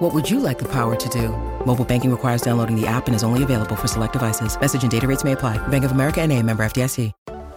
What would you like the power to do? Mobile banking requires downloading the app and is only available for select devices. Message and data rates may apply. Bank of America and a member FDIC.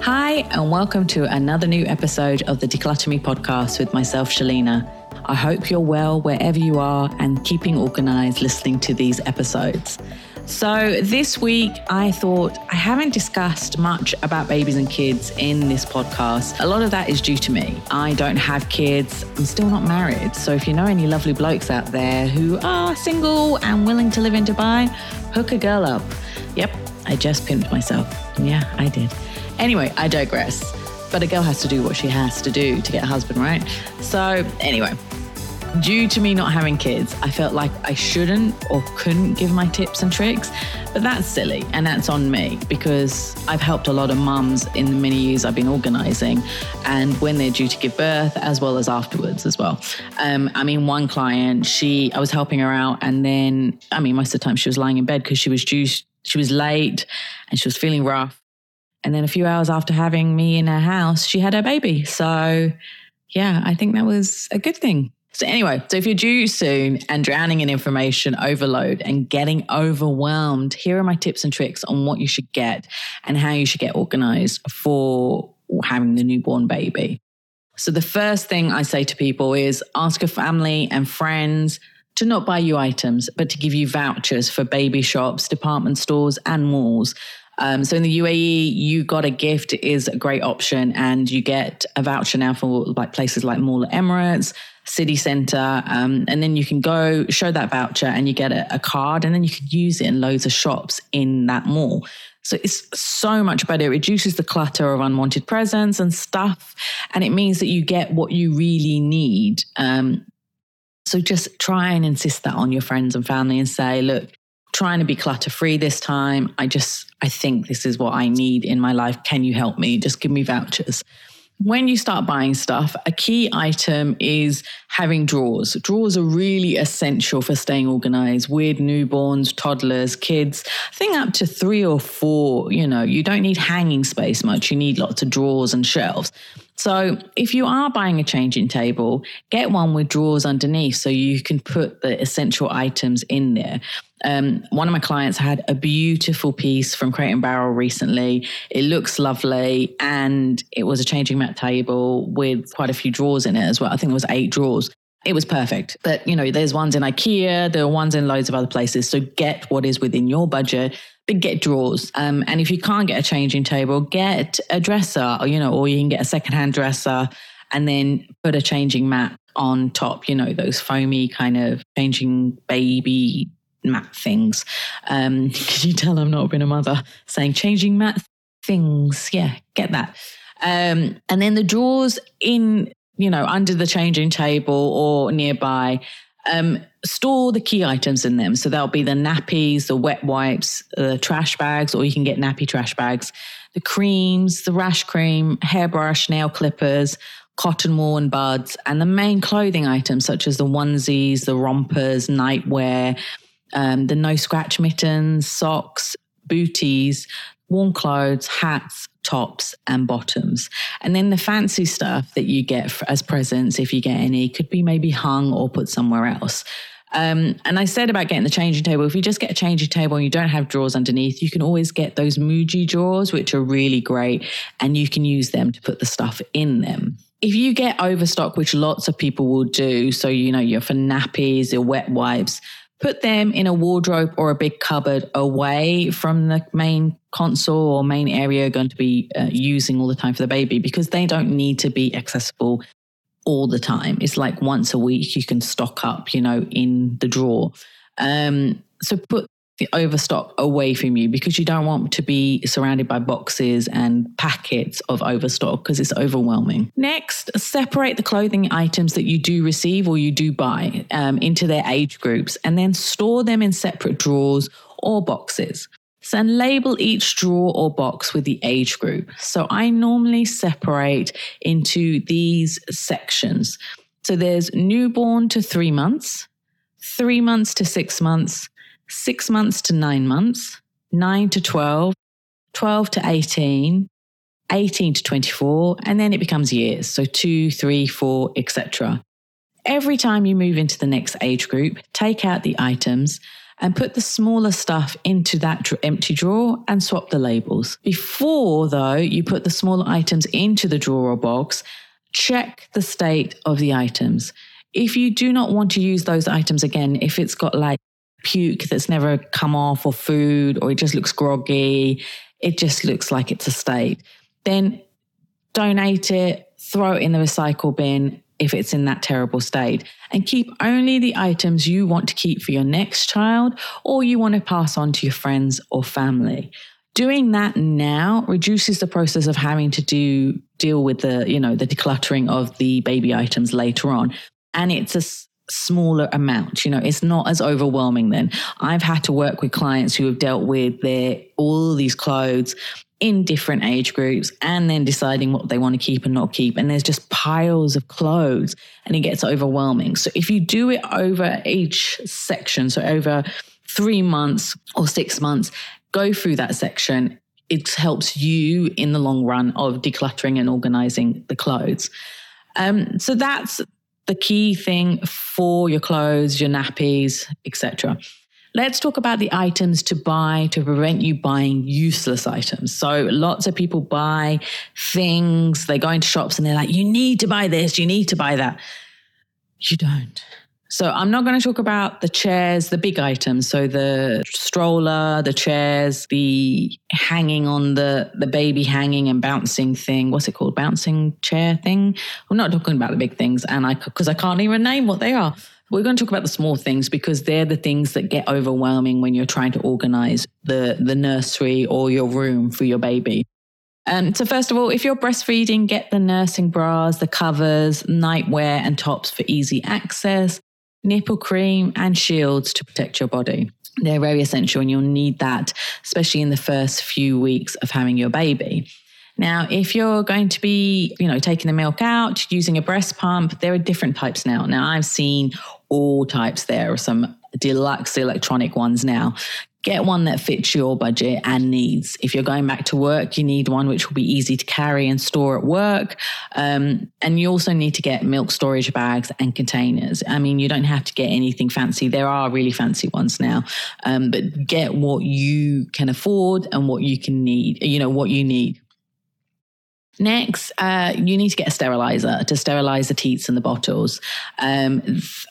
Hi, and welcome to another new episode of the Decluttr Me podcast with myself, Shelina. I hope you're well wherever you are and keeping organized listening to these episodes. So, this week I thought I haven't discussed much about babies and kids in this podcast. A lot of that is due to me. I don't have kids, I'm still not married. So, if you know any lovely blokes out there who are single and willing to live in Dubai, hook a girl up. Yep, I just pimped myself. Yeah, I did. Anyway, I digress. But a girl has to do what she has to do to get a husband, right? So, anyway, due to me not having kids, I felt like I shouldn't or couldn't give my tips and tricks. But that's silly and that's on me because I've helped a lot of mums in the many years I've been organizing and when they're due to give birth as well as afterwards as well. Um, I mean, one client, she, I was helping her out and then, I mean, most of the time she was lying in bed because she was due, she was late and she was feeling rough. And then a few hours after having me in her house, she had her baby. So, yeah, I think that was a good thing. So, anyway, so if you're due soon and drowning in information overload and getting overwhelmed, here are my tips and tricks on what you should get and how you should get organized for having the newborn baby. So, the first thing I say to people is ask your family and friends to not buy you items, but to give you vouchers for baby shops, department stores, and malls. Um, so in the UAE, YouGotaGift is a great option, and you get a voucher now for like places like Mall Emirates, City Centre, um, and then you can go show that voucher, and you get a, a card, and then you can use it in loads of shops in that mall. So it's so much better. It reduces the clutter of unwanted presents and stuff, and it means that you get what you really need. Um, so just try and insist that on your friends and family and say, look, trying to be clutter free this time. I just, I think this is what I need in my life. Can you help me? Just give me vouchers. When you start buying stuff, a key item is having drawers. Drawers are really essential for staying organized with newborns, toddlers, kids. I think up to three or four, you know, you don't need hanging space much. You need lots of drawers and shelves. So, if you are buying a changing table, get one with drawers underneath so you can put the essential items in there. Um, one of my clients had a beautiful piece from Crate and Barrel recently. It looks lovely, and it was a changing mat table with quite a few drawers in it as well. I think it was eight drawers. It was perfect. But you know, there's ones in IKEA, there are ones in loads of other places. So get what is within your budget but get drawers. Um, and if you can't get a changing table, get a dresser, or, you know, or you can get a secondhand dresser and then put a changing mat on top, you know, those foamy kind of changing baby mat things. Um, can you tell I'm not being a mother saying changing mat things? Yeah, get that. Um, and then the drawers in, you know, under the changing table or nearby um, store the key items in them. So that'll be the nappies, the wet wipes, the trash bags, or you can get nappy trash bags, the creams, the rash cream, hairbrush, nail clippers, cotton wool and buds, and the main clothing items such as the onesies, the rompers, nightwear, um, the no scratch mittens, socks, booties, warm clothes, hats, tops, and bottoms. And then the fancy stuff that you get as presents, if you get any, could be maybe hung or put somewhere else. Um, and I said about getting the changing table. If you just get a changing table and you don't have drawers underneath, you can always get those Muji drawers, which are really great, and you can use them to put the stuff in them. If you get overstock, which lots of people will do, so you know you're for nappies, your wet wipes, put them in a wardrobe or a big cupboard away from the main console or main area you're going to be uh, using all the time for the baby because they don't need to be accessible all the time. It's like once a week you can stock up, you know, in the drawer. Um, so put the overstock away from you because you don't want to be surrounded by boxes and packets of overstock because it's overwhelming. Next, separate the clothing items that you do receive or you do buy um, into their age groups and then store them in separate drawers or boxes. and label each drawer or box with the age group. So I normally separate into these sections. So there's newborn to three months, three months to six months, six months to nine months, nine to 12, 12 to 18, 18 to 24, and then it becomes years. So two, three, four, etc. Every time you move into the next age group, take out the items and put the smaller stuff into that empty drawer and swap the labels. Before, though, you put the smaller items into the drawer or box, check the state of the items. If you do not want to use those items again, if it's got like puke that's never come off or food or it just looks groggy, it just looks like it's a state, then donate it, throw it in the recycle bin if it's in that terrible state. And keep only the items you want to keep for your next child or you want to pass on to your friends or family. Doing that now reduces the process of having to do deal with the you know the decluttering of the baby items later on. And it's a smaller amount you know it's not as overwhelming then. I've had to work with clients who have dealt with their all these clothes in different age groups and then deciding what they want to keep and not keep and there's just piles of clothes and it gets overwhelming. So if you do it over each section so over 3 months or 6 months go through that section. It helps you in the long run of decluttering and organizing the clothes. Um, so that's the key thing for your clothes, your nappies, etc. Let's talk about the items to buy to prevent you buying useless items. So, lots of people buy things, they go into shops and they're like, you need to buy this, you need to buy that. You don't. So I'm not going to talk about the chairs, the big items. So the stroller, the chairs, the hanging on the the baby hanging and bouncing thing. What's it called? Bouncing chair thing. I'm not talking about the big things, and I because I can't even name what they are. We're going to talk about the small things because they're the things that get overwhelming when you're trying to organize the the nursery or your room for your baby. Um, so first of all, if you're breastfeeding, get the nursing bras, the covers, nightwear, and tops for easy access nipple cream, and shields to protect your body. They're very essential, and you'll need that, especially in the first few weeks of having your baby. Now, if you're going to be, you know, taking the milk out, using a breast pump, there are different types now. Now, I've seen all types. There are some deluxe electronic ones now get one that fits your budget and needs. If you're going back to work, you need one which will be easy to carry and store at work. Um, and you also need to get milk storage bags and containers. I mean, you don't have to get anything fancy. There are really fancy ones now, um, but get what you can afford and what you can need, you know, what you need. Next, uh, you need to get a sterilizer to sterilize the teats and the bottles. Um,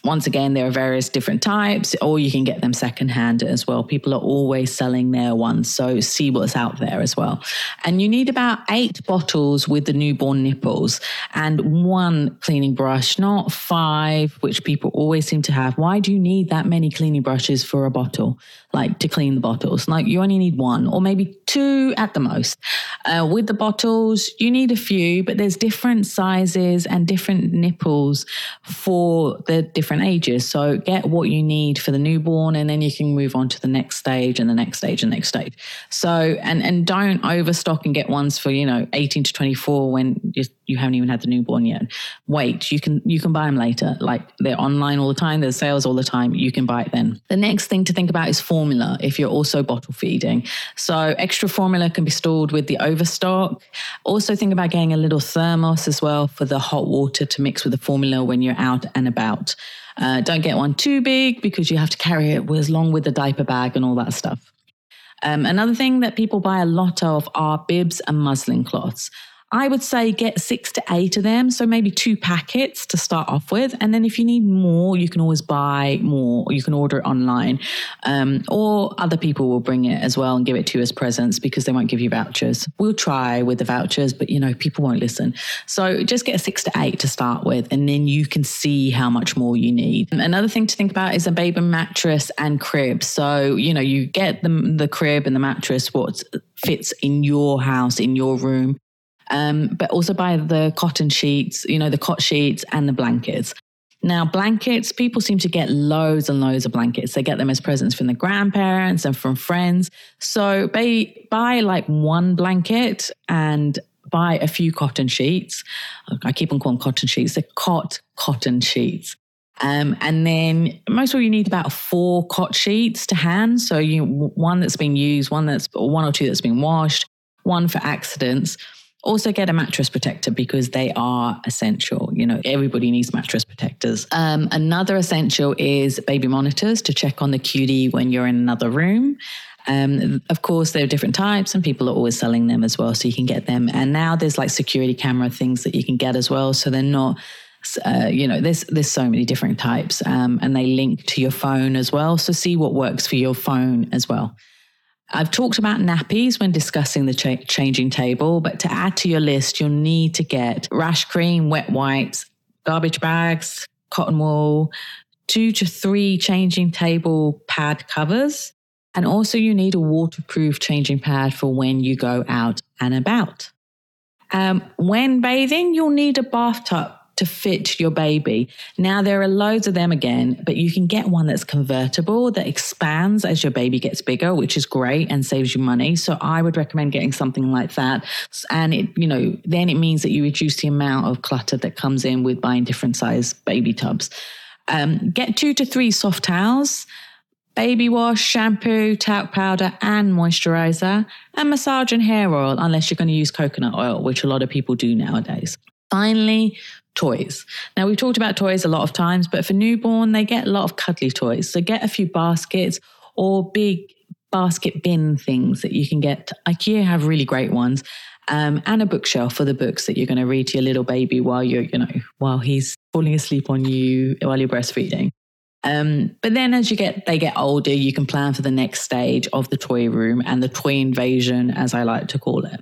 once again, there are various different types, or you can get them secondhand as well. People are always selling their ones, so see what's out there as well. And you need about eight bottles with the newborn nipples and one cleaning brush, not five, which people always seem to have. Why do you need that many cleaning brushes for a bottle? Like to clean the bottles? Like you only need one, or maybe two at the most. Uh, with the bottles, you need a few, but there's different sizes and different nipples for the different ages. So get what you need for the newborn, and then you can move on to the next stage and the next stage and next stage. So and and don't overstock and get ones for you know 18 to 24 when you, you haven't even had the newborn yet. Wait, you can you can buy them later. Like they're online all the time. There's sales all the time. You can buy it then. The next thing to think about is formula. If you're also bottle feeding, so extra formula can be stored with the overstock. Also think about getting a little thermos as well for the hot water to mix with the formula when you're out and about. Uh, don't get one too big because you have to carry it with, along with the diaper bag and all that stuff. Um, another thing that people buy a lot of are bibs and muslin cloths. I would say get six to eight of them. So maybe two packets to start off with. And then if you need more, you can always buy more. You can order it online. Um, or other people will bring it as well and give it to you as presents because they won't give you vouchers. We'll try with the vouchers, but you know, people won't listen. So just get six to eight to start with. And then you can see how much more you need. Another thing to think about is a baby mattress and crib. So, you know, you get the, the crib and the mattress, what fits in your house, in your room um, but also buy the cotton sheets, you know, the cot sheets and the blankets. Now, blankets, people seem to get loads and loads of blankets. They get them as presents from the grandparents and from friends. So buy, buy like one blanket and buy a few cotton sheets. I keep on calling cotton sheets. They're cot cotton sheets. Um, and then most of all, you need about four cot sheets to hand. So you one that's been used, one that's one or two that's been washed, one for accidents. Also, get a mattress protector because they are essential. You know, everybody needs mattress protectors. Um, another essential is baby monitors to check on the cutie when you're in another room. Um, of course, there are different types, and people are always selling them as well, so you can get them. And now there's like security camera things that you can get as well, so they're not. Uh, you know, there's there's so many different types, um, and they link to your phone as well. So see what works for your phone as well. I've talked about nappies when discussing the cha- changing table, but to add to your list, you'll need to get rash cream, wet wipes, garbage bags, cotton wool, two to three changing table pad covers. And also, you need a waterproof changing pad for when you go out and about. Um, when bathing, you'll need a bathtub to fit your baby. Now, there are loads of them again, but you can get one that's convertible that expands as your baby gets bigger, which is great and saves you money. So I would recommend getting something like that. And it, you know, then it means that you reduce the amount of clutter that comes in with buying different size baby tubs. Um, get two to three soft towels baby wash, shampoo, talc powder, and moisturizer, and massage and hair oil, unless you're going to use coconut oil, which a lot of people do nowadays. Finally, toys. Now, we've talked about toys a lot of times, but for newborn, they get a lot of cuddly toys. So get a few baskets or big basket bin things that you can get. IKEA have really great ones. Um, and a bookshelf for the books that you're going to read to your little baby while you're, you know, while he's falling asleep on you while you're breastfeeding. Um, but then as you get they get older, you can plan for the next stage of the toy room and the toy invasion, as I like to call it.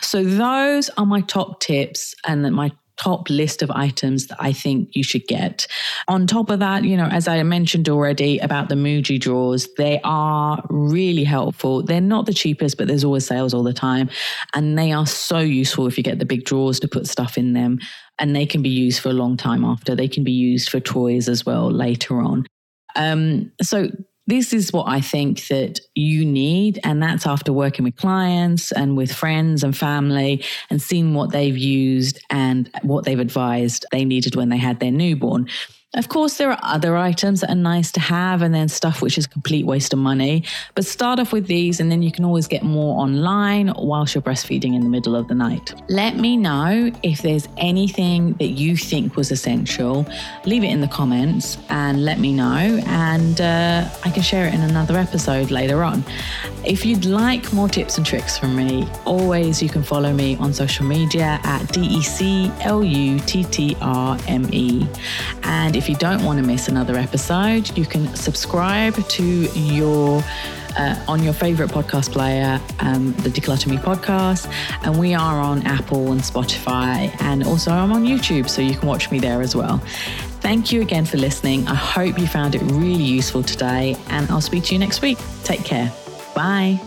So those are my top tips and my top list of items that I think you should get. On top of that, you know, as I mentioned already about the Muji drawers, they are really helpful. They're not the cheapest, but there's always sales all the time. And they are so useful if you get the big drawers to put stuff in them. And they can be used for a long time after. They can be used for toys as well later on. Um, so this is what I think that you need. And that's after working with clients and with friends and family and seeing what they've used and what they've advised they needed when they had their newborn. Of course, there are other items that are nice to have and then stuff which is complete waste of money. But start off with these and then you can always get more online whilst you're breastfeeding in the middle of the night. Let me know if there's anything that you think was essential. Leave it in the comments and let me know, and uh, I can share it in another episode later on. If you'd like more tips and tricks from me, always you can follow me on social media at DECLUTTRME. And if if you don't want to miss another episode, you can subscribe to your uh, on your favorite podcast player, um, the Decluttr podcast. And we are on Apple and Spotify. And also, I'm on YouTube, so you can watch me there as well. Thank you again for listening. I hope you found it really useful today. And I'll speak to you next week. Take care. Bye.